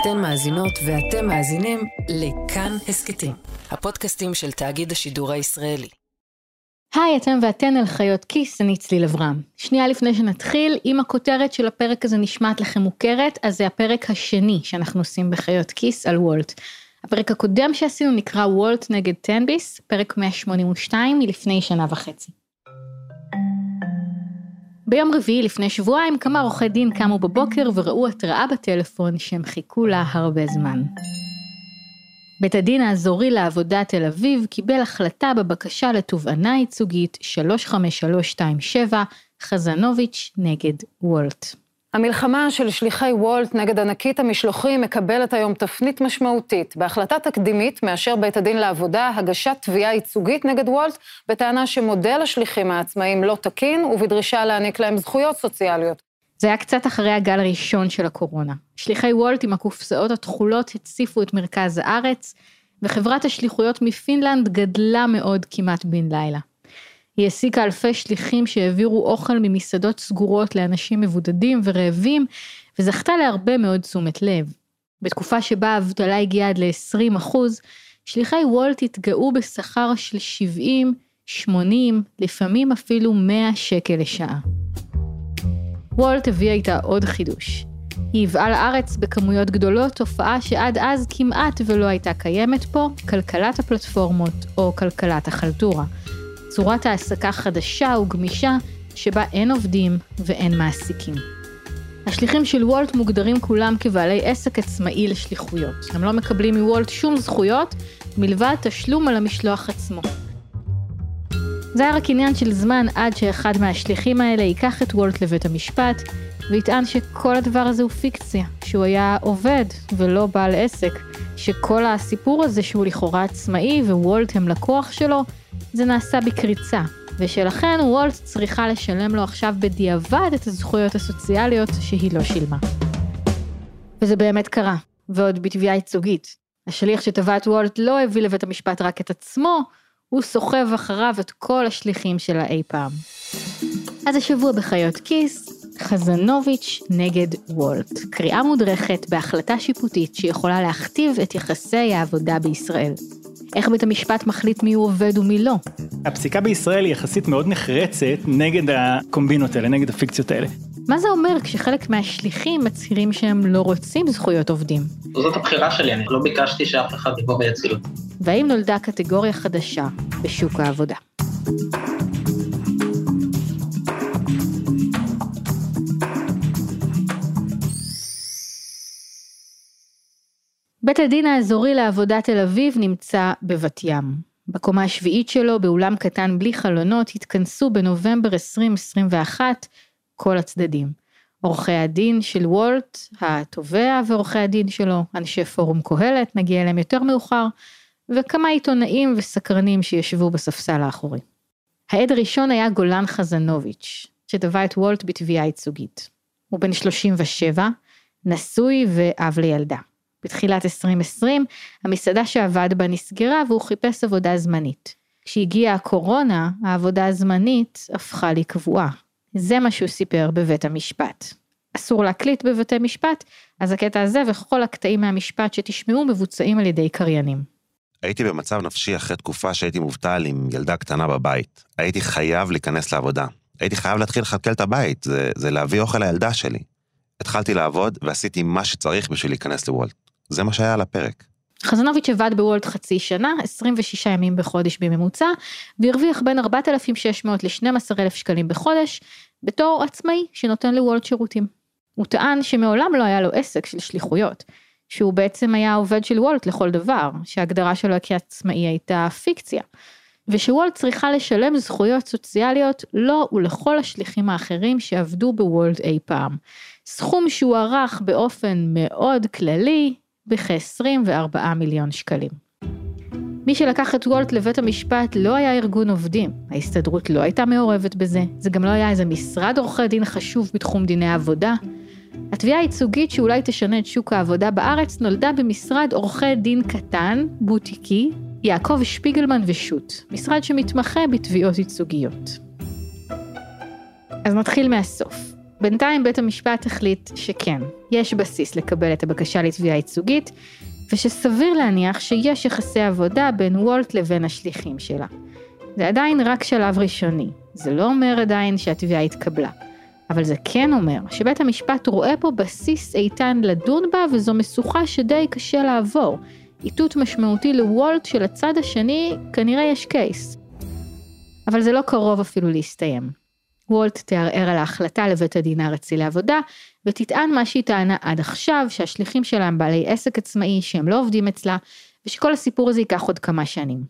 אתן מאזינות ואתם מאזינים לכאן הסכתים, הפודקאסטים של תאגיד השידור הישראלי. היי, אתם ואתן על חיות כיס, אני צליל אברהם. שנייה לפני שנתחיל, אם הכותרת של הפרק הזה נשמעת לכם מוכרת, אז זה הפרק השני שאנחנו עושים בחיות כיס על וולט. הפרק הקודם שעשינו נקרא וולט נגד טנביס, פרק 182 מלפני שנה וחצי. ביום רביעי לפני שבועיים כמה עורכי דין קמו בבוקר וראו התראה בטלפון שהם חיכו לה הרבה זמן. בית הדין האזורי לעבודה תל אביב קיבל החלטה בבקשה לתובענה ייצוגית 35327 חזנוביץ' נגד וולט. המלחמה של שליחי וולט נגד ענקית המשלוחים מקבלת היום תפנית משמעותית. בהחלטה תקדימית מאשר בית הדין לעבודה הגשת תביעה ייצוגית נגד וולט, בטענה שמודל השליחים העצמאיים לא תקין, ובדרישה להעניק להם זכויות סוציאליות. זה היה קצת אחרי הגל הראשון של הקורונה. שליחי וולט עם הקופסאות התכולות הציפו את מרכז הארץ, וחברת השליחויות מפינלנד גדלה מאוד כמעט בן לילה. היא העסיקה אלפי שליחים שהעבירו אוכל ממסעדות סגורות לאנשים מבודדים ורעבים, וזכתה להרבה מאוד תשומת לב. בתקופה שבה האבטלה הגיעה עד ל-20 אחוז, שליחי וולט התגאו בשכר של 70, 80, לפעמים אפילו 100 שקל לשעה. וולט הביאה איתה עוד חידוש. היא הביאה לארץ בכמויות גדולות תופעה שעד אז כמעט ולא הייתה קיימת פה, כלכלת הפלטפורמות או כלכלת החלטורה. צורת העסקה חדשה וגמישה שבה אין עובדים ואין מעסיקים. השליחים של וולט מוגדרים כולם כבעלי עסק עצמאי לשליחויות. הם לא מקבלים מוולט שום זכויות מלבד תשלום על המשלוח עצמו. זה היה רק עניין של זמן עד שאחד מהשליחים האלה ייקח את וולט לבית המשפט ויטען שכל הדבר הזה הוא פיקציה, שהוא היה עובד ולא בעל עסק, שכל הסיפור הזה שהוא לכאורה עצמאי ווולט הם לקוח שלו, זה נעשה בקריצה, ושלכן וולט צריכה לשלם לו עכשיו בדיעבד את הזכויות הסוציאליות שהיא לא שילמה. וזה באמת קרה, ועוד בתביעה ייצוגית. השליח שתבע את וולט לא הביא לבית המשפט רק את עצמו, הוא סוחב אחריו את כל השליחים שלה אי פעם. אז השבוע בחיות כיס, חזנוביץ' נגד וולט. קריאה מודרכת בהחלטה שיפוטית שיכולה להכתיב את יחסי העבודה בישראל. איך בית המשפט מחליט מי הוא עובד ומי לא. הפסיקה בישראל היא יחסית מאוד נחרצת נגד הקומבינות האלה, נגד הפיקציות האלה. מה זה אומר כשחלק מהשליחים מצהירים שהם לא רוצים זכויות עובדים? זאת הבחירה שלי, אני לא ביקשתי שאף אחד יבוא ויציל אותי. והאם נולדה קטגוריה חדשה בשוק העבודה? בית הדין האזורי לעבודה תל אביב נמצא בבת ים. בקומה השביעית שלו, באולם קטן בלי חלונות, התכנסו בנובמבר 2021 כל הצדדים. עורכי הדין של וולט, התובע ועורכי הדין שלו, אנשי פורום קהלת, נגיע אליהם יותר מאוחר, וכמה עיתונאים וסקרנים שישבו בספסל האחורי. העד הראשון היה גולן חזנוביץ', שתבע את וולט בתביעה ייצוגית. הוא בן 37, נשוי ואב לילדה. בתחילת 2020, המסעדה שעבד בה נסגרה והוא חיפש עבודה זמנית. כשהגיעה הקורונה, העבודה הזמנית הפכה לקבועה. זה מה שהוא סיפר בבית המשפט. אסור להקליט בבתי משפט, אז הקטע הזה וכל הקטעים מהמשפט שתשמעו מבוצעים על ידי קריינים. הייתי במצב נפשי אחרי תקופה שהייתי מובטל עם ילדה קטנה בבית. הייתי חייב להיכנס לעבודה. הייתי חייב להתחיל לכלכל את הבית, זה, זה להביא אוכל לילדה שלי. התחלתי לעבוד ועשיתי מה שצריך בשביל להיכנס לוולט. זה מה שהיה על הפרק. חזנוביץ' עבד בוולט חצי שנה, 26 ימים בחודש בממוצע, והרוויח בין 4,600 ל-12,000 שקלים בחודש, בתור עצמאי שנותן לוולט שירותים. הוא טען שמעולם לא היה לו עסק של שליחויות, שהוא בעצם היה עובד של וולט לכל דבר, שההגדרה שלו כעצמאי הייתה פיקציה, שוולט צריכה לשלם זכויות סוציאליות לו ולכל השליחים האחרים שעבדו בוולט אי פעם. סכום שהוערך באופן מאוד כללי בכ-24 מיליון שקלים. מי שלקח את וולט לבית המשפט לא היה ארגון עובדים, ההסתדרות לא הייתה מעורבת בזה, זה גם לא היה איזה משרד עורכי דין חשוב בתחום דיני עבודה. התביעה הייצוגית שאולי תשנה את שוק העבודה בארץ נולדה במשרד עורכי דין קטן, בוטיקי, יעקב שפיגלמן ושות', משרד שמתמחה בתביעות ייצוגיות. אז נתחיל מהסוף. בינתיים בית המשפט החליט שכן, יש בסיס לקבל את הבקשה לתביעה ייצוגית, ושסביר להניח שיש יחסי עבודה בין וולט לבין השליחים שלה. זה עדיין רק שלב ראשוני, זה לא אומר עדיין שהתביעה התקבלה. אבל זה כן אומר שבית המשפט רואה פה בסיס איתן לדון בה וזו משוכה שדי קשה לעבור. איתות משמעותי לוולט שלצד השני כנראה יש קייס. אבל זה לא קרוב אפילו להסתיים. וולט תערער על ההחלטה לבית הדין הארצי לעבודה, ותטען מה שהיא טענה עד עכשיו, שהשליחים שלה הם בעלי עסק עצמאי, שהם לא עובדים אצלה, ושכל הסיפור הזה ייקח עוד כמה שנים.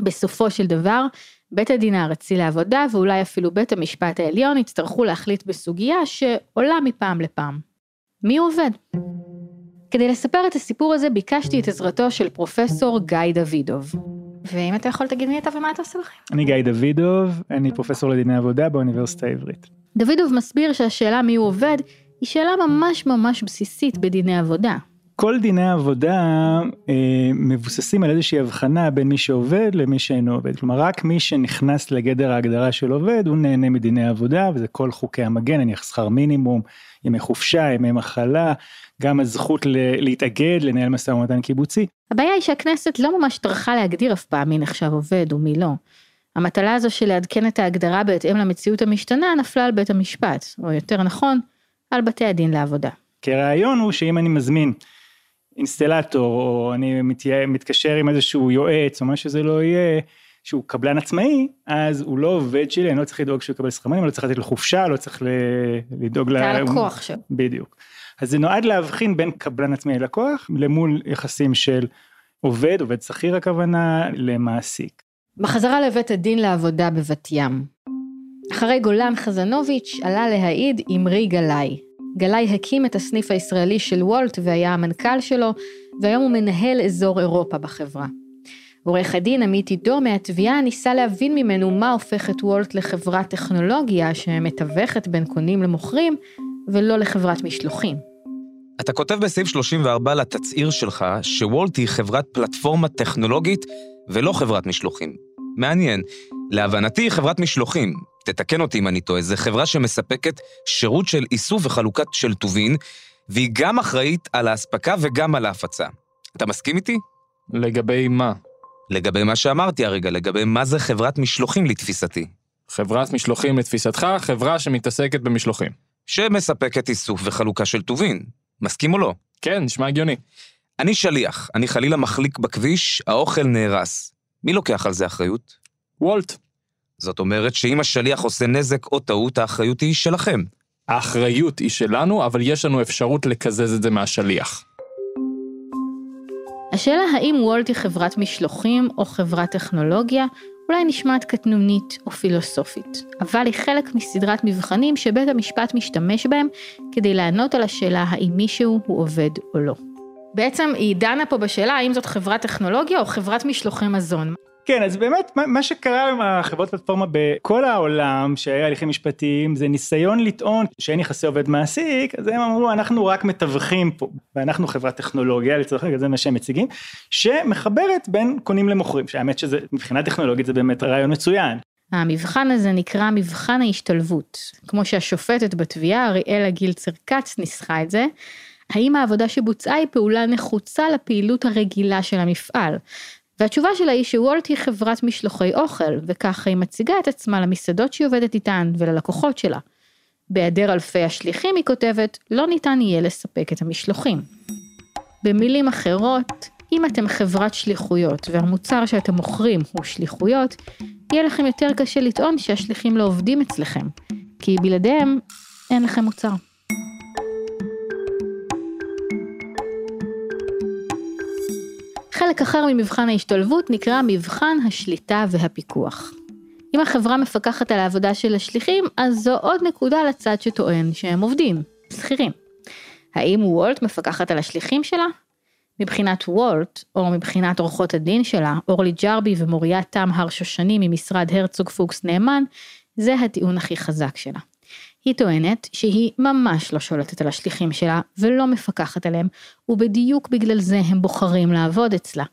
בסופו של דבר, בית הדין הארצי לעבודה ואולי אפילו בית המשפט העליון יצטרכו להחליט בסוגיה שעולה מפעם לפעם. מי עובד? כדי לספר את הסיפור הזה ביקשתי את עזרתו של פרופסור גיא דוידוב. ואם אתה יכול תגיד מי אתה ומה אתה עושה בחיים. אני גיא דוידוב, אני פרופסור לדיני עבודה באוניברסיטה העברית. דוידוב מסביר שהשאלה מי הוא עובד היא שאלה ממש ממש בסיסית בדיני עבודה. כל דיני העבודה אה, מבוססים על איזושהי הבחנה בין מי שעובד למי שאינו עובד. כלומר, רק מי שנכנס לגדר ההגדרה של עובד, הוא נהנה מדיני עבודה, וזה כל חוקי המגן, נניח שכר מינימום, ימי חופשה, ימי מחלה, גם הזכות ל- להתאגד, לנהל משא ומתן קיבוצי. הבעיה היא שהכנסת לא ממש טרחה להגדיר אף פעם מי נחשב עובד ומי לא. המטלה הזו של לעדכן את ההגדרה בהתאם למציאות המשתנה נפלה על בית המשפט, או יותר נכון, על בתי הדין לעבודה. כי הרעיון הוא שאם אני מזמין אינסטלטור, או אני מתיה, מתקשר עם איזשהו יועץ, או מה שזה לא יהיה, שהוא קבלן עצמאי, אז הוא לא עובד שלי, אני לא צריך לדאוג שהוא יקבל שכר מינימום, לא צריך לתת לו חופשה, לא צריך. לדאוג ל... אתה הלקוח שלו. בדיוק. אז זה נועד להבחין בין קבלן עצמאי ללקוח, למול יחסים של עובד, עובד שכיר הכוונה, למעסיק. בחזרה לבית הדין לעבודה בבת ים. אחרי גולן חזנוביץ' עלה להעיד אמרי גלאי. גלאי הקים את הסניף הישראלי של וולט והיה המנכ"ל שלו, והיום הוא מנהל אזור אירופה בחברה. עורך הדין עמית עידו מהתביעה ניסה להבין ממנו מה הופך את וולט לחברת טכנולוגיה שמתווכת בין קונים למוכרים, ולא לחברת משלוחים. אתה כותב בסעיף 34 לתצהיר שלך שוולט היא חברת פלטפורמה טכנולוגית ולא חברת משלוחים. מעניין. להבנתי היא חברת משלוחים. תתקן אותי אם אני טועה, זו חברה שמספקת שירות של איסוף וחלוקת של טובין, והיא גם אחראית על האספקה וגם על ההפצה. אתה מסכים איתי? לגבי מה? לגבי מה שאמרתי הרגע, לגבי מה זה חברת משלוחים לתפיסתי. חברת משלוחים לתפיסתך, חברה שמתעסקת במשלוחים. שמספקת איסוף וחלוקה של טובין. מסכים או לא? כן, נשמע הגיוני. אני שליח, אני חלילה מחליק בכביש, האוכל נהרס. מי לוקח על זה אחריות? וולט. זאת אומרת שאם השליח עושה נזק או טעות, האחריות היא שלכם. האחריות היא שלנו, אבל יש לנו אפשרות לקזז את זה מהשליח. השאלה האם וולט היא חברת משלוחים או חברת טכנולוגיה, אולי נשמעת קטנונית או פילוסופית, אבל היא חלק מסדרת מבחנים שבית המשפט משתמש בהם כדי לענות על השאלה האם מישהו הוא עובד או לא. בעצם היא דנה פה בשאלה האם זאת חברת טכנולוגיה או חברת משלוחי מזון. כן, אז באמת, מה, שקרה עם החברות פלטפורמה בכל העולם, שהיה הליכים משפטיים, זה ניסיון לטעון שאין יחסי עובד מעסיק, אז הם אמרו, אנחנו רק מתווכים פה, ואנחנו חברת טכנולוגיה, לצורך העניין, זה מה שהם מציגים, שמחברת בין קונים למוכרים, שהאמת שזה, מבחינה טכנולוגית זה באמת רעיון מצוין. המבחן הזה נקרא מבחן ההשתלבות, כמו שהשופטת בתביעה, אריאלה גילצר כץ, ניסחה את זה. האם העבודה שבוצעה היא פעולה נחוצה לפעילות הרגילה של המפעל? והתשובה שלה היא שוולט היא חברת משלוחי אוכל, וככה היא מציגה את עצמה למסעדות שהיא עובדת איתן וללקוחות שלה. בהיעדר אלפי השליחים, היא כותבת, לא ניתן יהיה לספק את המשלוחים. במילים אחרות, אם אתם חברת שליחויות והמוצר שאתם מוכרים הוא שליחויות, יהיה לכם יותר קשה לטעון שהשליחים לא עובדים אצלכם, כי בלעדיהם אין לכם מוצר. חלק אחר ממבחן ההשתלבות נקרא מבחן השליטה והפיקוח. אם החברה מפקחת על העבודה של השליחים, אז זו עוד נקודה לצד שטוען שהם עובדים, שכירים. האם וולט מפקחת על השליחים שלה? מבחינת וולט, או מבחינת עורכות הדין שלה, אורלי ג'רבי ומוריה תם הר שושני ממשרד הרצוג פוקס נאמן, זה הטיעון הכי חזק שלה. היא טוענת שהיא ממש לא שולטת על השליחים שלה ולא מפקחת עליהם, ובדיוק בגלל זה הם בוחרים לעבוד אצלה.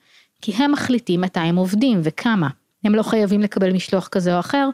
כי הם מחליטים מתי הם עובדים וכמה. הם לא חייבים לקבל משלוח כזה או אחר,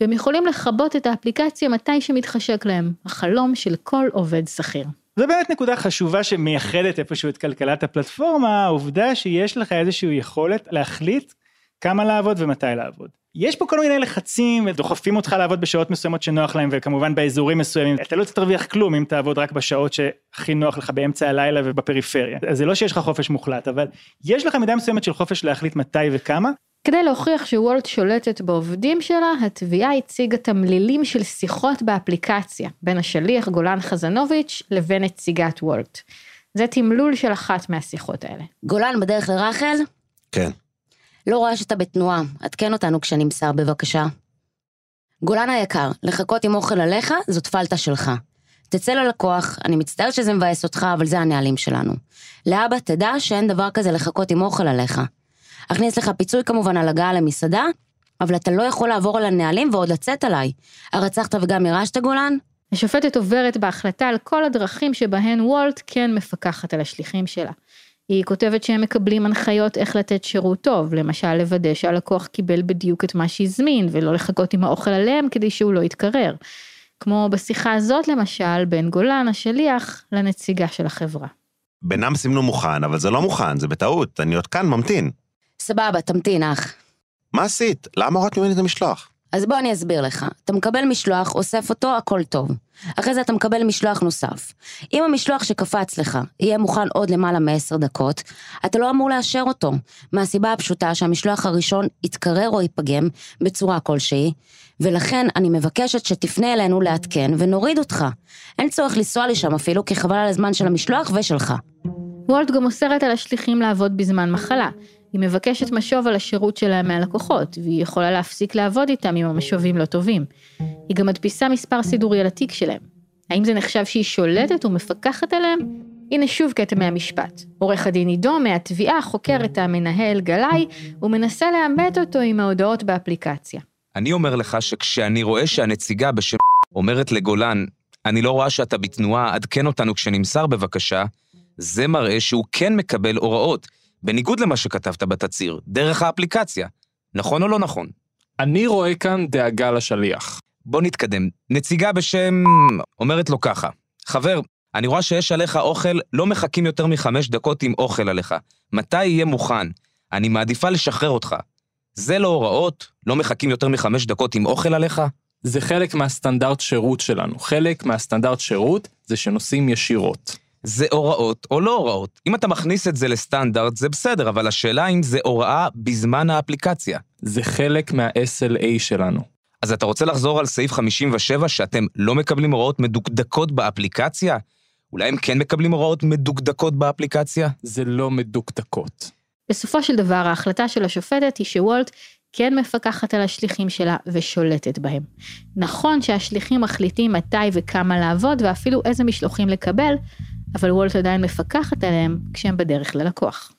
והם יכולים לכבות את האפליקציה מתי שמתחשק להם, החלום של כל עובד שכיר. זו באמת נקודה חשובה שמייחדת איפשהו את כלכלת הפלטפורמה, העובדה שיש לך איזושהי יכולת להחליט כמה לעבוד ומתי לעבוד. יש פה כל מיני לחצים ודוחפים אותך לעבוד בשעות מסוימות שנוח להם וכמובן באזורים מסוימים אתה לא תרוויח כלום אם תעבוד רק בשעות שהכי נוח לך באמצע הלילה ובפריפריה אז זה לא שיש לך חופש מוחלט אבל יש לך מידה מסוימת של חופש להחליט מתי וכמה. כדי להוכיח שוולט שולטת בעובדים שלה, התביעה הציגה תמלילים של שיחות באפליקציה בין השליח גולן חזנוביץ' לבין נציגת וולט. זה תמלול של אחת מהשיחות האלה. גולן בדרך לרחל? כן. לא רואה שאתה בתנועה, עדכן אותנו כשנמסר בבקשה. גולן היקר, לחכות עם אוכל עליך זאת פלטה שלך. תצא ללקוח, אני מצטער שזה מבאס אותך, אבל זה הנהלים שלנו. להבא תדע שאין דבר כזה לחכות עם אוכל עליך. אכניס לך פיצוי כמובן על הגעה למסעדה, אבל אתה לא יכול לעבור על הנהלים ועוד לצאת עליי. הרצחת וגם ירשת גולן? השופטת עוברת בהחלטה על כל הדרכים שבהן וולט כן מפקחת על השליחים שלה. היא כותבת שהם מקבלים הנחיות איך לתת שירות טוב, למשל לוודא שהלקוח קיבל בדיוק את מה שהזמין ולא לחכות עם האוכל עליהם כדי שהוא לא יתקרר. כמו בשיחה הזאת למשל בין גולן השליח לנציגה של החברה. בינם סימנו מוכן, אבל זה לא מוכן, זה בטעות, אני עוד כאן ממתין. סבבה, תמתין אח. מה עשית? למה הורדת ממני את המשלוח? אז בוא אני אסביר לך. אתה מקבל משלוח, אוסף אותו, הכל טוב. אחרי זה אתה מקבל משלוח נוסף. אם המשלוח שקפץ לך יהיה מוכן עוד למעלה מעשר דקות, אתה לא אמור לאשר אותו. מהסיבה הפשוטה שהמשלוח הראשון יתקרר או ייפגם בצורה כלשהי, ולכן אני מבקשת שתפנה אלינו לעדכן ונוריד אותך. אין צורך לנסוע לשם אפילו, כי חבל על הזמן של המשלוח ושלך. וולט גם אוסרת על השליחים לעבוד בזמן מחלה. היא מבקשת משוב על השירות שלהם מהלקוחות, והיא יכולה להפסיק לעבוד איתם אם המשובים לא טובים. היא גם מדפיסה מספר סידורי על התיק שלהם. האם זה נחשב שהיא שולטת ומפקחת עליהם? הנה שוב קטע מהמשפט. עורך הדין עידו מהתביעה חוקר את המנהל גלאי ומנסה לאמת אותו עם ההודעות באפליקציה. אני אומר לך שכשאני רואה שהנציגה בשם אומרת לגולן, אני לא רואה שאתה בתנועה, עדכן אותנו כשנמסר בבקשה, זה מראה שהוא כן מקבל הוראות, בניגוד למה שכתבת בתצהיר, דרך האפליקציה. נכון או לא נכון? אני רואה כאן דאגה לשליח. בוא נתקדם. נציגה בשם... אומרת לו ככה, חבר, אני רואה שיש עליך אוכל, לא מחכים יותר מחמש דקות עם אוכל עליך. מתי יהיה מוכן? אני מעדיפה לשחרר אותך. זה לא הוראות? לא מחכים יותר מחמש דקות עם אוכל עליך? זה חלק מהסטנדרט שירות שלנו. חלק מהסטנדרט שירות זה שנוסעים ישירות. זה הוראות או לא הוראות. אם אתה מכניס את זה לסטנדרט, זה בסדר, אבל השאלה אם זה הוראה בזמן האפליקציה. זה חלק מה-SLA שלנו. אז אתה רוצה לחזור על סעיף 57 שאתם לא מקבלים הוראות מדוקדקות באפליקציה? אולי הם כן מקבלים הוראות מדוקדקות באפליקציה? זה לא מדוקדקות. בסופו של דבר ההחלטה של השופטת היא שוולט כן מפקחת על השליחים שלה ושולטת בהם. נכון שהשליחים מחליטים מתי וכמה לעבוד ואפילו איזה משלוחים לקבל, אבל וולט עדיין מפקחת עליהם כשהם בדרך ללקוח.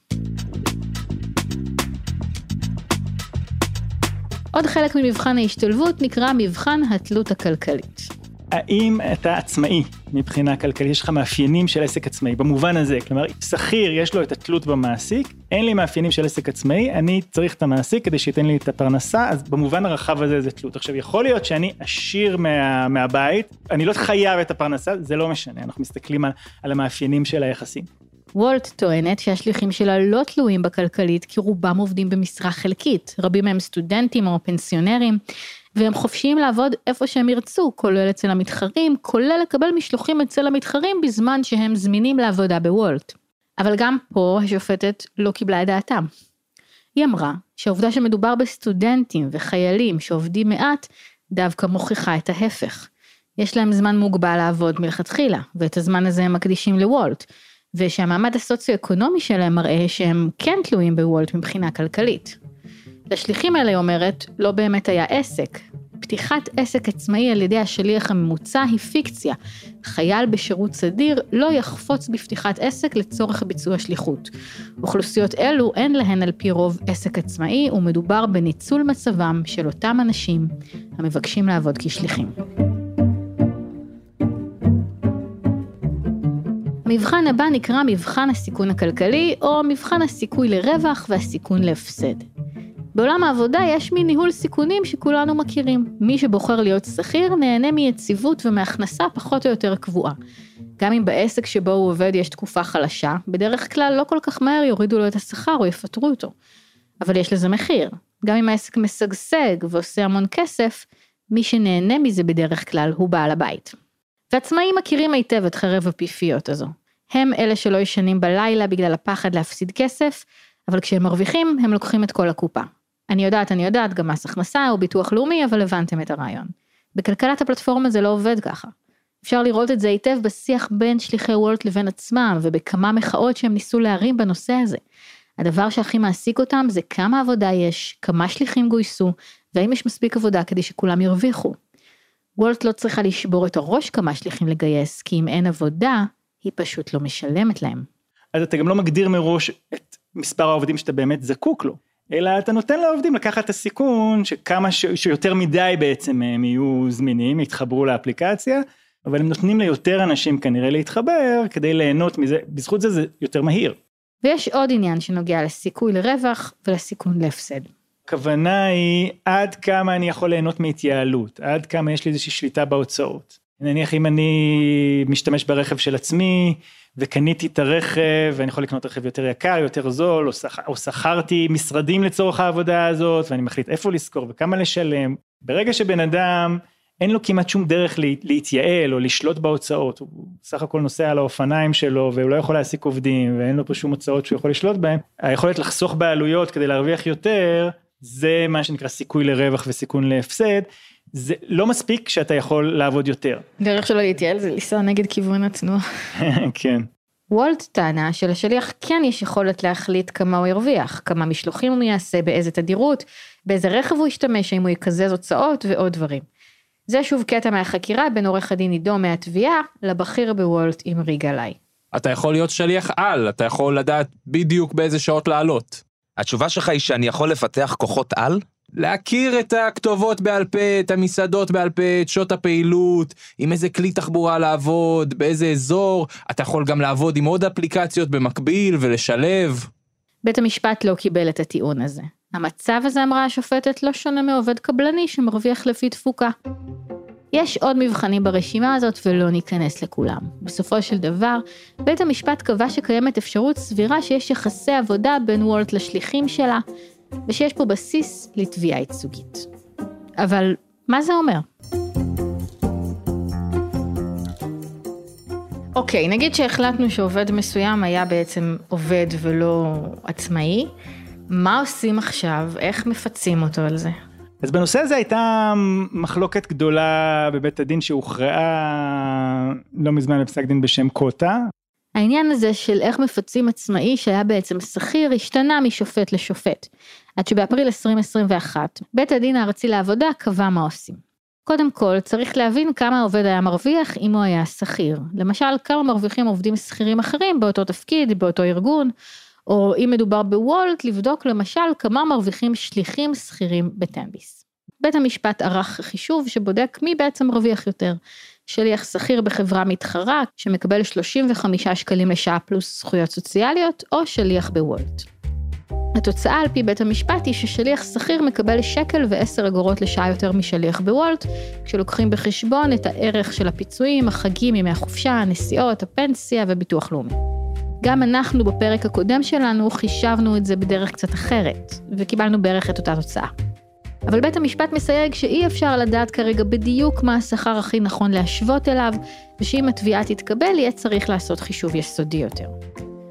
עוד חלק ממבחן ההשתלבות נקרא מבחן התלות הכלכלית. האם אתה עצמאי מבחינה כלכלית, יש לך מאפיינים של עסק עצמאי, במובן הזה, כלומר, שכיר יש לו את התלות במעסיק, אין לי מאפיינים של עסק עצמאי, אני צריך את המעסיק כדי שייתן לי את הפרנסה, אז במובן הרחב הזה זה תלות. עכשיו, יכול להיות שאני עשיר מה, מהבית, אני לא חייב את הפרנסה, זה לא משנה, אנחנו מסתכלים על, על המאפיינים של היחסים. וולט טוענת שהשליחים שלה לא תלויים בכלכלית כי רובם עובדים במשרה חלקית, רבים מהם סטודנטים או פנסיונרים, והם חופשיים לעבוד איפה שהם ירצו, כולל אצל המתחרים, כולל לקבל משלוחים אצל המתחרים בזמן שהם זמינים לעבודה בוולט. אבל גם פה השופטת לא קיבלה את דעתם. היא אמרה שהעובדה שמדובר בסטודנטים וחיילים שעובדים מעט, דווקא מוכיחה את ההפך. יש להם זמן מוגבל לעבוד מלכתחילה, ואת הזמן הזה הם מקדישים לוולט, ושהמעמד הסוציו-אקונומי שלהם מראה שהם כן תלויים בוולט מבחינה כלכלית. לשליחים האלה, היא אומרת, לא באמת היה עסק. פתיחת עסק עצמאי על ידי השליח הממוצע היא פיקציה. חייל בשירות סדיר לא יחפוץ בפתיחת עסק לצורך ביצוע שליחות. אוכלוסיות אלו אין להן על פי רוב עסק עצמאי, ומדובר בניצול מצבם של אותם אנשים המבקשים לעבוד כשליחים. המבחן הבא נקרא מבחן הסיכון הכלכלי, או מבחן הסיכוי לרווח והסיכון להפסד. בעולם העבודה יש מין ניהול סיכונים שכולנו מכירים. מי שבוחר להיות שכיר נהנה מיציבות ומהכנסה פחות או יותר קבועה. גם אם בעסק שבו הוא עובד יש תקופה חלשה, בדרך כלל לא כל כך מהר יורידו לו את השכר או יפטרו אותו. אבל יש לזה מחיר. גם אם העסק משגשג ועושה המון כסף, מי שנהנה מזה בדרך כלל הוא בעל הבית. ועצמאים מכירים היטב את חרב הפיפיות הזו. הם אלה שלא ישנים בלילה בגלל הפחד להפסיד כסף, אבל כשהם מרוויחים, הם לוקחים את כל הקופה. אני יודעת, אני יודעת, גם מס הכנסה או ביטוח לאומי, אבל הבנתם את הרעיון. בכלכלת הפלטפורמה זה לא עובד ככה. אפשר לראות את זה היטב בשיח בין שליחי וולט לבין עצמם, ובכמה מחאות שהם ניסו להרים בנושא הזה. הדבר שהכי מעסיק אותם זה כמה עבודה יש, כמה שליחים גויסו, והאם יש מספיק עבודה כדי שכולם ירוויחו. וולט לא צריכה לשבור את הראש כמה שליחים לגייס, כי אם אין עבודה, היא פשוט לא משלמת להם. אז אתה גם לא מגדיר מראש את מספר העובדים שאתה באמת זקוק לו, אלא אתה נותן לעובדים לקחת את הסיכון שכמה ש... שיותר מדי בעצם הם יהיו זמינים, יתחברו לאפליקציה, אבל הם נותנים ליותר אנשים כנראה להתחבר כדי ליהנות מזה, בזכות זה זה יותר מהיר. ויש עוד עניין שנוגע לסיכוי לרווח ולסיכון להפסד. הכוונה היא עד כמה אני יכול ליהנות מהתייעלות, עד כמה יש לי איזושהי שליטה בהוצאות. נניח אם אני משתמש ברכב של עצמי וקניתי את הרכב ואני יכול לקנות רכב יותר יקר, יותר זול, או, שכ... או שכרתי משרדים לצורך העבודה הזאת ואני מחליט איפה לשכור וכמה לשלם. ברגע שבן אדם אין לו כמעט שום דרך להתייעל או לשלוט בהוצאות, הוא סך הכל נוסע על האופניים שלו והוא לא יכול להעסיק עובדים ואין לו פה שום הוצאות שהוא יכול לשלוט בהם, היכולת לחסוך בעלויות כדי להרוויח יותר, זה מה שנקרא סיכוי לרווח וסיכון להפסד, זה לא מספיק שאתה יכול לעבוד יותר. דרך שלו להתייעל זה לנסוע נגד כיוון התנועה. כן. וולט טענה שלשליח כן יש יכולת להחליט כמה הוא ירוויח, כמה משלוחים הוא יעשה, באיזה תדירות, באיזה רכב הוא ישתמש, האם הוא יקזז הוצאות ועוד דברים. זה שוב קטע מהחקירה בין עורך הדין עידו מהתביעה לבכיר בוולט עם ריגלאי. אתה יכול להיות שליח על, אתה יכול לדעת בדיוק באיזה שעות לעלות. התשובה שלך היא שאני יכול לפתח כוחות על? להכיר את הכתובות בעל פה, את המסעדות בעל פה, את שעות הפעילות, עם איזה כלי תחבורה לעבוד, באיזה אזור, אתה יכול גם לעבוד עם עוד אפליקציות במקביל ולשלב. בית המשפט לא קיבל את הטיעון הזה. המצב הזה, אמרה השופטת, לא שונה מעובד קבלני שמרוויח לפי תפוקה. יש עוד מבחנים ברשימה הזאת ולא ניכנס לכולם. בסופו של דבר, בית המשפט קבע שקיימת אפשרות סבירה שיש יחסי עבודה בין וולט לשליחים שלה, ושיש פה בסיס לתביעה ייצוגית. אבל מה זה אומר? אוקיי, נגיד שהחלטנו שעובד מסוים היה בעצם עובד ולא עצמאי, מה עושים עכשיו? איך מפצים אותו על זה? אז בנושא הזה הייתה מחלוקת גדולה בבית הדין שהוכרעה לא מזמן בפסק דין בשם קוטה. העניין הזה של איך מפצים עצמאי שהיה בעצם שכיר השתנה משופט לשופט. עד שבאפריל 2021 בית הדין הארצי לעבודה קבע מה עושים. קודם כל צריך להבין כמה העובד היה מרוויח אם הוא היה שכיר. למשל כמה מרוויחים עובדים שכירים אחרים באותו תפקיד, באותו ארגון, או אם מדובר בוולט, לבדוק למשל כמה מרוויחים שליחים שכירים בטמביס. בית המשפט ערך חישוב שבודק מי בעצם מרוויח יותר. שליח שכיר בחברה מתחרה שמקבל 35 שקלים לשעה פלוס זכויות סוציאליות, או שליח בוולט. התוצאה על פי בית המשפט היא ששליח שכיר מקבל שקל ועשר אגורות לשעה יותר משליח בוולט, כשלוקחים בחשבון את הערך של הפיצויים, החגים, ימי החופשה, הנסיעות, הפנסיה וביטוח לאומי. גם אנחנו בפרק הקודם שלנו חישבנו את זה בדרך קצת אחרת, וקיבלנו בערך את אותה תוצאה. אבל בית המשפט מסייג שאי אפשר לדעת כרגע בדיוק מה השכר הכי נכון להשוות אליו, ושאם התביעה תתקבל יהיה צריך לעשות חישוב יסודי יותר.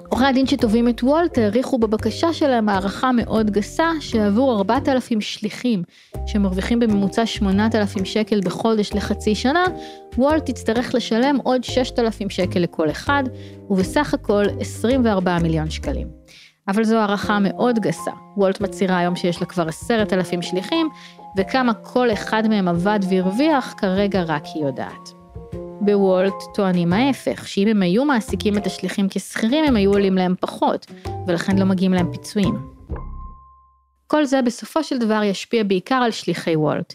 עורכי הדין שתובעים את וולט העריכו בבקשה שלהם הערכה מאוד גסה שעבור 4,000 שליחים שמרוויחים בממוצע 8,000 שקל בחודש לחצי שנה, וולט תצטרך לשלם עוד 6,000 שקל לכל אחד, ובסך הכל 24 מיליון שקלים. אבל זו הערכה מאוד גסה. וולט מצהירה היום שיש לה כבר 10,000 שליחים, וכמה כל אחד מהם עבד והרוויח, כרגע רק היא יודעת. בוולט טוענים ההפך, שאם הם היו מעסיקים את השליחים כשכירים, הם היו עולים להם פחות, ולכן לא מגיעים להם פיצויים. כל זה בסופו של דבר ישפיע בעיקר על שליחי וולט,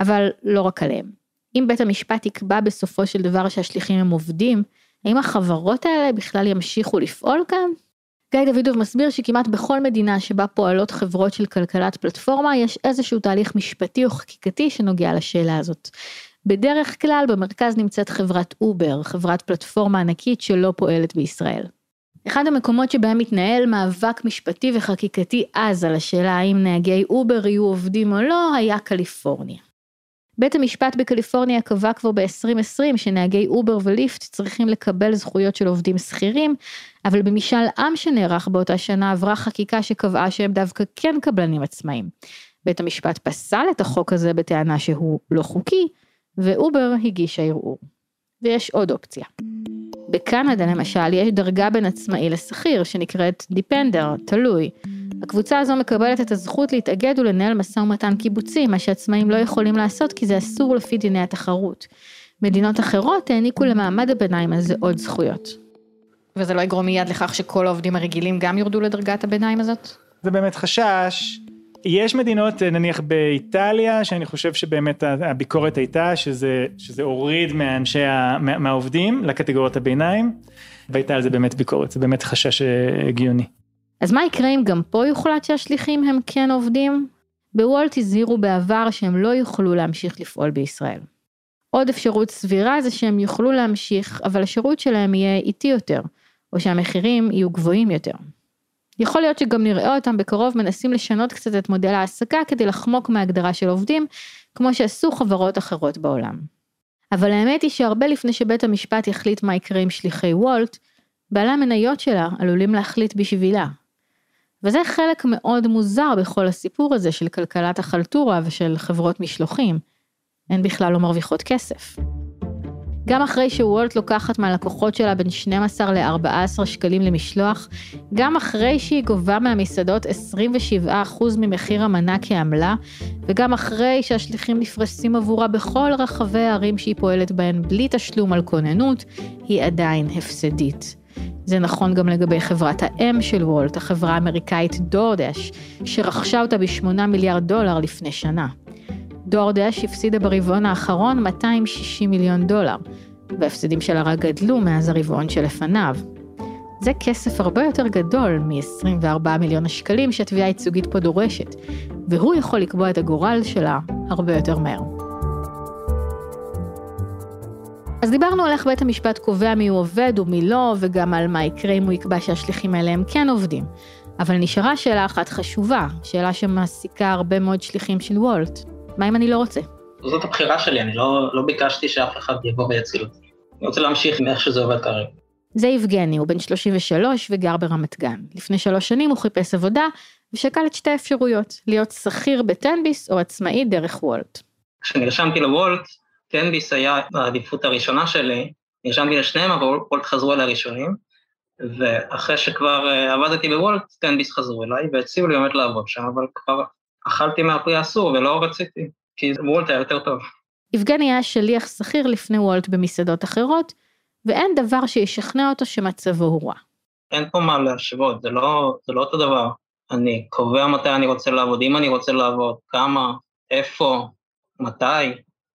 אבל לא רק עליהם. אם בית המשפט יקבע בסופו של דבר שהשליחים הם עובדים, האם החברות האלה בכלל ימשיכו לפעול כאן? גיא דוידוב מסביר שכמעט בכל מדינה שבה פועלות חברות של כלכלת פלטפורמה, יש איזשהו תהליך משפטי או חקיקתי שנוגע לשאלה הזאת. בדרך כלל במרכז נמצאת חברת אובר, חברת פלטפורמה ענקית שלא פועלת בישראל. אחד המקומות שבהם מתנהל מאבק משפטי וחקיקתי עז על השאלה האם נהגי אובר יהיו עובדים או לא, היה קליפורניה. בית המשפט בקליפורניה קבע כבר ב-2020 שנהגי אובר וליפט צריכים לקבל זכויות של עובדים שכירים, אבל במשאל עם שנערך באותה שנה עברה חקיקה שקבעה שהם דווקא כן קבלנים עצמאים. בית המשפט פסל את החוק הזה בטענה שהוא לא חוקי, ואובר הגישה ערעור. ויש עוד אופציה. בקנדה למשל יש דרגה בין עצמאי לשכיר שנקראת דיפנדר, תלוי. הקבוצה הזו מקבלת את הזכות להתאגד ולנהל משא ומתן קיבוצי, מה שעצמאים לא יכולים לעשות כי זה אסור לפי דיני התחרות. מדינות אחרות העניקו למעמד הביניים הזה עוד זכויות. וזה לא יגרום מיד לכך שכל העובדים הרגילים גם יורדו לדרגת הביניים הזאת? זה באמת חשש. יש מדינות, נניח באיטליה, שאני חושב שבאמת הביקורת הייתה שזה, שזה הוריד מהאנשי, מה, מהעובדים לקטגוריות הביניים, והייתה על זה באמת ביקורת, זה באמת חשש הגיוני. אז מה יקרה אם גם פה יוחלט שהשליחים הם כן עובדים? בוולט הזהירו בעבר שהם לא יוכלו להמשיך לפעול בישראל. עוד אפשרות סבירה זה שהם יוכלו להמשיך, אבל השירות שלהם יהיה איטי יותר, או שהמחירים יהיו גבוהים יותר. יכול להיות שגם נראה אותם בקרוב מנסים לשנות קצת את מודל ההעסקה כדי לחמוק מהגדרה של עובדים, כמו שעשו חברות אחרות בעולם. אבל האמת היא שהרבה לפני שבית המשפט יחליט מה יקרה עם שליחי וולט, בעלי המניות שלה עלולים להחליט בשבילה. וזה חלק מאוד מוזר בכל הסיפור הזה של כלכלת החלטורה ושל חברות משלוחים. הן בכלל לא מרוויחות כסף. גם אחרי שוולט לוקחת מהלקוחות שלה בין 12 ל-14 שקלים למשלוח, גם אחרי שהיא גובה מהמסעדות 27% ממחיר המנה כעמלה, וגם אחרי שהשליחים נפרסים עבורה בכל רחבי הערים שהיא פועלת בהן בלי תשלום על כוננות, היא עדיין הפסדית. זה נכון גם לגבי חברת האם של וולט, החברה האמריקאית דורדש, שרכשה אותה ב-8 מיליארד דולר לפני שנה. דורדש הפסידה ברבעון האחרון 260 מיליון דולר, וההפסדים שלה רק גדלו מאז הרבעון שלפניו. זה כסף הרבה יותר גדול מ-24 מיליון השקלים שהתביעה הייצוגית פה דורשת, והוא יכול לקבוע את הגורל שלה הרבה יותר מהר. אז דיברנו על איך בית המשפט קובע מי הוא עובד ומי לא, וגם על מה יקרה אם הוא יקבע שהשליחים האלה הם כן עובדים. אבל נשארה שאלה אחת חשובה, שאלה שמעסיקה הרבה מאוד שליחים של וולט. מה אם אני לא רוצה? זאת הבחירה שלי, אני לא, לא ביקשתי שאף אחד יבוא ויציל אותי. אני רוצה להמשיך עם איך שזה עובד כרגע. זה יבגני, הוא בן 33 וגר ברמת גן. לפני שלוש שנים הוא חיפש עבודה ושקל את שתי האפשרויות, להיות שכיר בטנביס או עצמאי דרך וולט. כשנרשמתי לוולט, טנביס היה העדיפות הראשונה שלי, נרשמתי לשניהם, אבל וולט חזרו אליי ראשונים, ואחרי שכבר uh, עבדתי בוולט, טנביס חזרו אליי והציעו לי באמת לעבוד שם, אבל כבר אכלתי מהפרי האסור ולא רציתי, כי וולט היה יותר טוב. יבגני היה שליח שכיר לפני וולט במסעדות אחרות, ואין דבר שישכנע אותו שמצבו הוא רע. אין פה מה להשוות, זה לא, זה לא אותו דבר. אני קובע מתי אני רוצה לעבוד, אם אני רוצה לעבוד, כמה, איפה, מתי,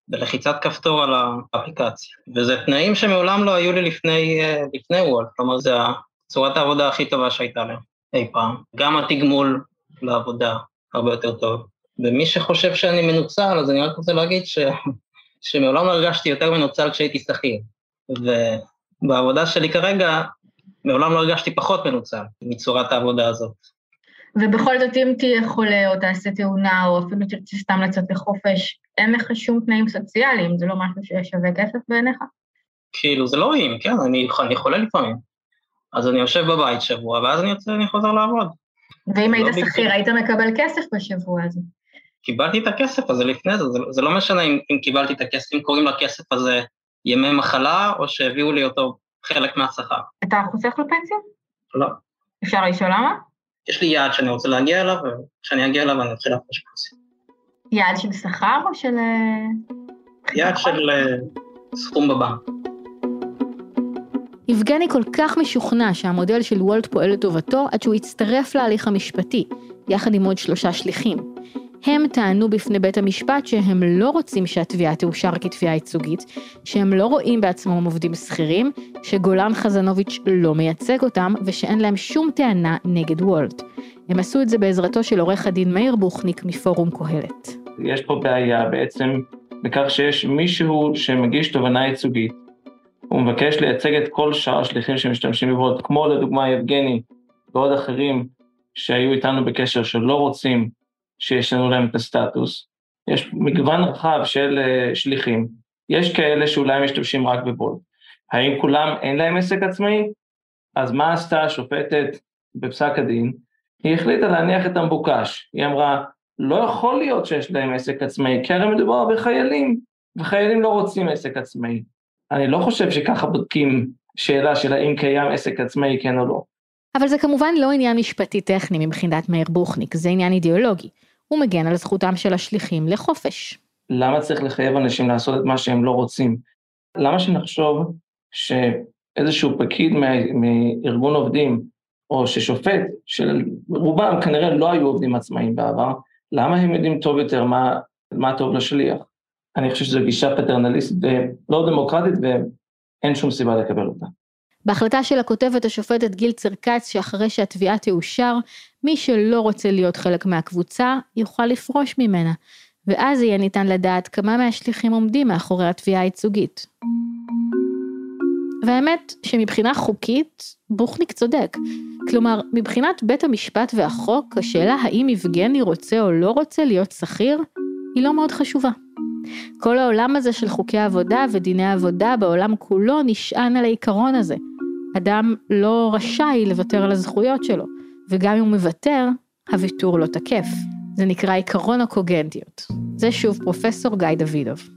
בלחיצת כפתור על האפליקציה. וזה תנאים שמעולם לא היו לי לפני, אה, לפני וולט, כלומר זה צורת העבודה הכי טובה שהייתה לי אי פעם. גם התגמול לעבודה הרבה יותר טוב. ומי שחושב שאני מנוצל, אז אני רק רוצה להגיד ש... שמעולם לא הרגשתי יותר מנוצל כשהייתי שכיר. ובעבודה שלי כרגע, מעולם לא הרגשתי פחות מנוצל מצורת העבודה הזאת. ובכל זאת, אם תהיה חולה או תעשה תאונה, או אפילו תרצה סתם לצאת לחופש, אין לך שום תנאים סוציאליים, זה לא משהו ששווה כסף בעיניך? כאילו, זה לא אם, כן, אני, אני חולה לפעמים. אז אני יושב בבית שבוע, ואז אני יוצא, אני חוזר לעבוד. ואם היית לא שכיר, היית מקבל כסף בשבוע הזה. קיבלתי את הכסף הזה לפני זה, זה, זה לא משנה אם, אם קיבלתי את הכסף, אם קוראים לכסף הזה ימי מחלה, או שהביאו לי אותו חלק מהשכר. אתה חוסך לפנסיה? לא. אפשר לשאול למה? יש לי יעד שאני רוצה להגיע אליו, וכשאני אגיע אליו אני אתחיל להפריש פנסיה. יעד של שכר או של... אה, יעד של אה, סכום בבנק. יבגני כל כך משוכנע שהמודל של וולט פועל לטובתו, עד שהוא הצטרף להליך המשפטי, יחד עם עוד שלושה שליחים. הם טענו בפני בית המשפט שהם לא רוצים שהתביעה תאושר כתביעה ייצוגית, שהם לא רואים בעצמם עובדים שכירים, שגולן חזנוביץ' לא מייצג אותם ושאין להם שום טענה נגד וולט. הם עשו את זה בעזרתו של עורך הדין מאיר בוכניק מפורום קהלת. יש פה בעיה בעצם בכך שיש מישהו שמגיש תובענה ייצוגית, הוא מבקש לייצג את כל שאר השליחים שמשתמשים בוולט, כמו לדוגמה יבגני ועוד אחרים שהיו איתנו בקשר שלא רוצים שישנו להם את הסטטוס. יש מגוון רחב של uh, שליחים, יש כאלה שאולי משתמשים רק בוולט. האם כולם אין להם עסק עצמאי? אז מה עשתה השופטת בפסק הדין? היא החליטה להניח את המבוקש. היא אמרה, לא יכול להיות שיש להם עסק עצמאי, כי הרי מדובר בחיילים, וחיילים לא רוצים עסק עצמאי. אני לא חושב שככה בודקים שאלה של האם קיים עסק עצמאי כן או לא. אבל זה כמובן לא עניין משפטי טכני מבחינת מאיר בוכניק, זה עניין אידיאולוגי. הוא מגן על זכותם של השליחים לחופש. למה צריך לחייב אנשים לעשות את מה שהם לא רוצים? למה שנחשוב שאיזשהו פקיד מארגון עובדים, או ששופט, שרובם כנראה לא היו עובדים עצמאיים בעבר, למה הם יודעים טוב יותר מה, מה טוב לשליח? אני חושב שזו גישה פטרנליסטית ולא דמוקרטית ואין שום סיבה לקבל אותה. בהחלטה של הכותבת השופטת גיל צרקץ שאחרי שהתביעה תאושר, מי שלא רוצה להיות חלק מהקבוצה יוכל לפרוש ממנה, ואז יהיה ניתן לדעת כמה מהשליחים עומדים מאחורי התביעה הייצוגית. והאמת שמבחינה חוקית, בוכניק צודק. כלומר, מבחינת בית המשפט והחוק, השאלה האם יבגני רוצה או לא רוצה להיות שכיר, היא לא מאוד חשובה. כל העולם הזה של חוקי עבודה ודיני עבודה בעולם כולו נשען על העיקרון הזה. אדם לא רשאי לוותר על הזכויות שלו, וגם אם הוא מוותר, הוויתור לא תקף. זה נקרא עיקרון הקוגנטיות. זה שוב פרופסור גיא דוידוב.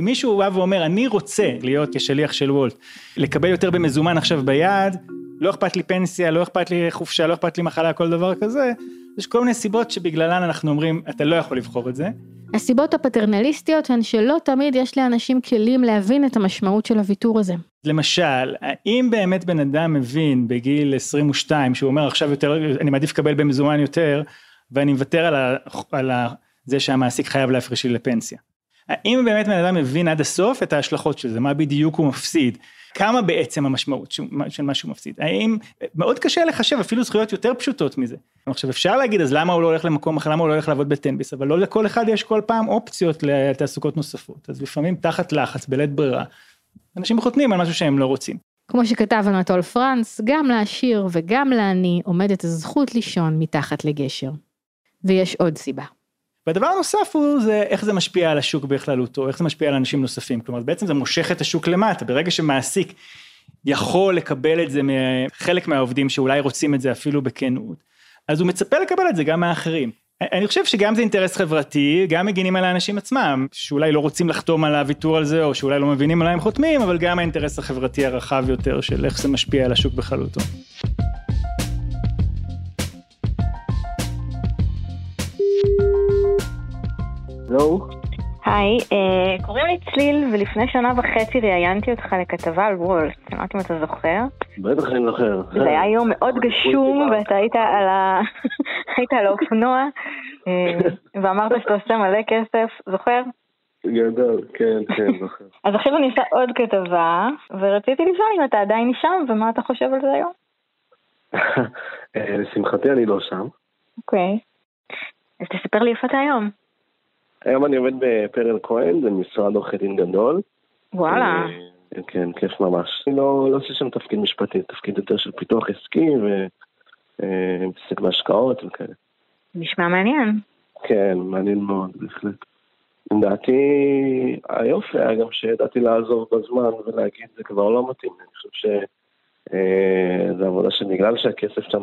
אם מישהו בא ואומר, אני רוצה להיות כשליח של וולט, לקבל יותר במזומן עכשיו ביד, לא אכפת לי פנסיה, לא אכפת לי חופשה, לא אכפת לי מחלה, כל דבר כזה, יש כל מיני סיבות שבגללן אנחנו אומרים, אתה לא יכול לבחור את זה. הסיבות הפטרנליסטיות הן שלא תמיד יש לאנשים כלים להבין את המשמעות של הוויתור הזה. למשל, האם באמת בן אדם מבין בגיל 22, שהוא אומר עכשיו יותר, אני מעדיף לקבל במזומן יותר, ואני מוותר על, ה, על ה, זה שהמעסיק חייב להפריש לי לפנסיה. האם באמת בן אדם מבין עד הסוף את ההשלכות של זה, מה בדיוק הוא מפסיד, כמה בעצם המשמעות של מה שהוא מפסיד, האם, מאוד קשה לחשב אפילו זכויות יותר פשוטות מזה. עכשיו אפשר להגיד אז למה הוא לא הולך למקום אחר, למה הוא לא הולך לעבוד בטנביס, אבל לא לכל אחד יש כל פעם אופציות לתעסוקות נוספות, אז לפעמים תחת לחץ, בלית ברירה, אנשים חותמים על משהו שהם לא רוצים. כמו שכתב אנטול פרנס, גם לעשיר וגם לעני עומדת הזכות לישון מתחת לגשר. ויש עוד סיבה. והדבר הנוסף הוא זה איך זה משפיע על השוק בכללותו, איך זה משפיע על אנשים נוספים, כלומר בעצם זה מושך את השוק למטה, ברגע שמעסיק יכול לקבל את זה מחלק מהעובדים שאולי רוצים את זה אפילו בכנות, אז הוא מצפה לקבל את זה גם מהאחרים. אני חושב שגם זה אינטרס חברתי, גם מגינים על האנשים עצמם, שאולי לא רוצים לחתום על הוויתור על זה, או שאולי לא מבינים על מה הם חותמים, אבל גם האינטרס החברתי הרחב יותר של איך זה משפיע על השוק בכללותו. זהו. היי, אה, קוראים לי צליל, ולפני שנה וחצי ראיינתי אותך לכתבה על וולט. אני לא יודעת אם אתה זוכר. בטח אני זוכר. זה היה יום מאוד גשום, ואתה היית על, ה... היית על האופנוע, אה, ואמרת שאתה עושה מלא כסף, זוכר? גדול, כן, כן, זוכר. אז עכשיו אני עושה עוד כתבה, ורציתי לשאול אם אתה עדיין שם, ומה אתה חושב על זה היום? אה, לשמחתי אני לא שם. אוקיי. אז תספר לי איפה אתה היום. היום אני עובד בפרל כהן, זה משרד עורכי דין גדול. וואלה. אה, כן, כיף ממש. אני לא, לא עושה שם תפקיד משפטי, תפקיד יותר של פיתוח עסקי ומתעסק אה, בהשקעות וכאלה. נשמע מעניין. כן, מעניין מאוד, בהחלט. לדעתי, היופי היה גם שידעתי לעזוב בזמן ולהגיד זה כבר לא מתאים. אני חושב שזו אה, עבודה שבגלל שהכסף שם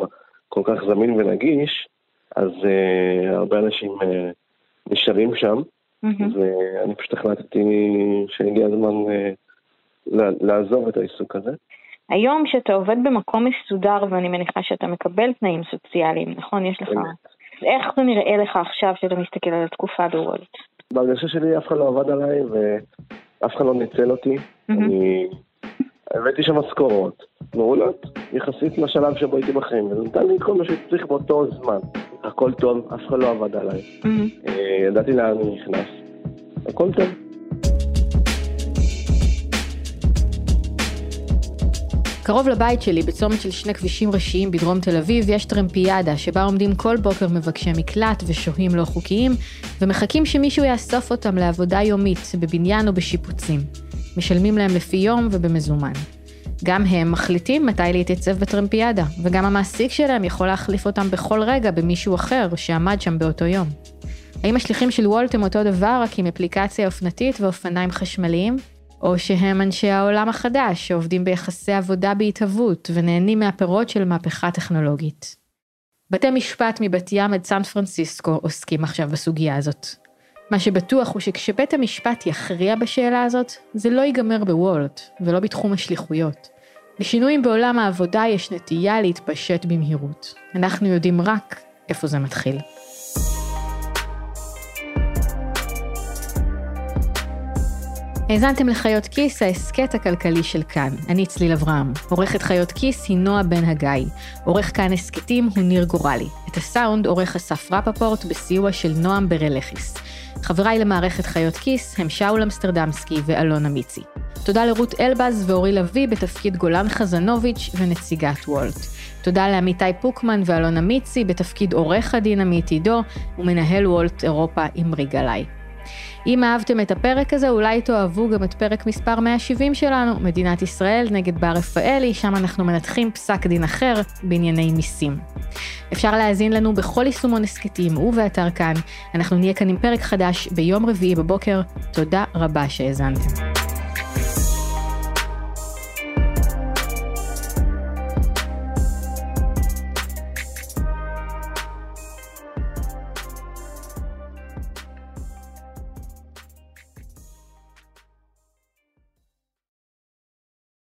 כל כך זמין ונגיש, אז הרבה אנשים נשארים שם, ואני פשוט החלטתי שהגיע הזמן אה, לעזוב את העיסוק הזה. היום שאתה עובד במקום מסודר, ואני מניחה שאתה מקבל תנאים סוציאליים, נכון? יש לך... איך זה נראה לך עכשיו שאתה מסתכל על התקופה בוולט? בהרגשה שלי אף אחד לא עבד עליי ואף אחד לא ניצל אותי. אני, הבאתי שם משכורות מעולות, יחסית לשלב שבו הייתי בחיים, וזה נתן לי כל מה שצריך באותו זמן. הכל טוב, אף אחד לא עבד עליי. אה, ידעתי לאן אני נכנס, הכל טוב. קרוב לבית שלי, בצומת של שני כבישים ראשיים בדרום תל אביב, יש טרמפיאדה, שבה עומדים כל בוקר מבקשי מקלט ושוהים לא חוקיים, ומחכים שמישהו יאסוף אותם לעבודה יומית, בבניין או בשיפוצים. משלמים להם לפי יום ובמזומן. גם הם מחליטים מתי להתייצב בטרמפיאדה, וגם המעסיק שלהם יכול להחליף אותם בכל רגע במישהו אחר שעמד שם באותו יום. האם השליחים של וולט הם אותו דבר, רק עם אפליקציה אופנתית ואופניים חשמליים? או שהם אנשי העולם החדש, שעובדים ביחסי עבודה בהתהוות ונהנים מהפירות של מהפכה טכנולוגית. בתי משפט מבת ים עד סן פרנסיסקו עוסקים עכשיו בסוגיה הזאת. מה שבטוח הוא שכשבית המשפט יכריע בשאלה הזאת, זה לא ייגמר בוולט, ולא בתחום השליחויות. לשינויים בעולם העבודה יש נטייה להתפשט במהירות. אנחנו יודעים רק איפה זה מתחיל. האזנתם לחיות כיס, ההסכת הכלכלי של כאן. אני צליל אברהם. עורכת חיות כיס היא נועה בן הגיא. עורך כאן הסכתים הוא ניר גורלי. את הסאונד עורך אסף רפפורט בסיוע של נועם ברלכיס. חבריי למערכת חיות כיס הם שאול אמסטרדמסקי ואלונה מיצי. תודה לרות אלבז ואורי לביא בתפקיד גולן חזנוביץ' ונציגת וולט. תודה לעמיתי פוקמן ואלונה מיצי בתפקיד עורך הדין עמית עידו ומנהל וולט אירופה אמרי גלאי. אם אהבתם את הפרק הזה, אולי תאהבו גם את פרק מספר 170 שלנו, מדינת ישראל נגד בר רפאלי, שם אנחנו מנתחים פסק דין אחר בענייני מיסים. אפשר להאזין לנו בכל יישומון הסכתים ובאתר כאן. אנחנו נהיה כאן עם פרק חדש ביום רביעי בבוקר. תודה רבה שהאזנתם.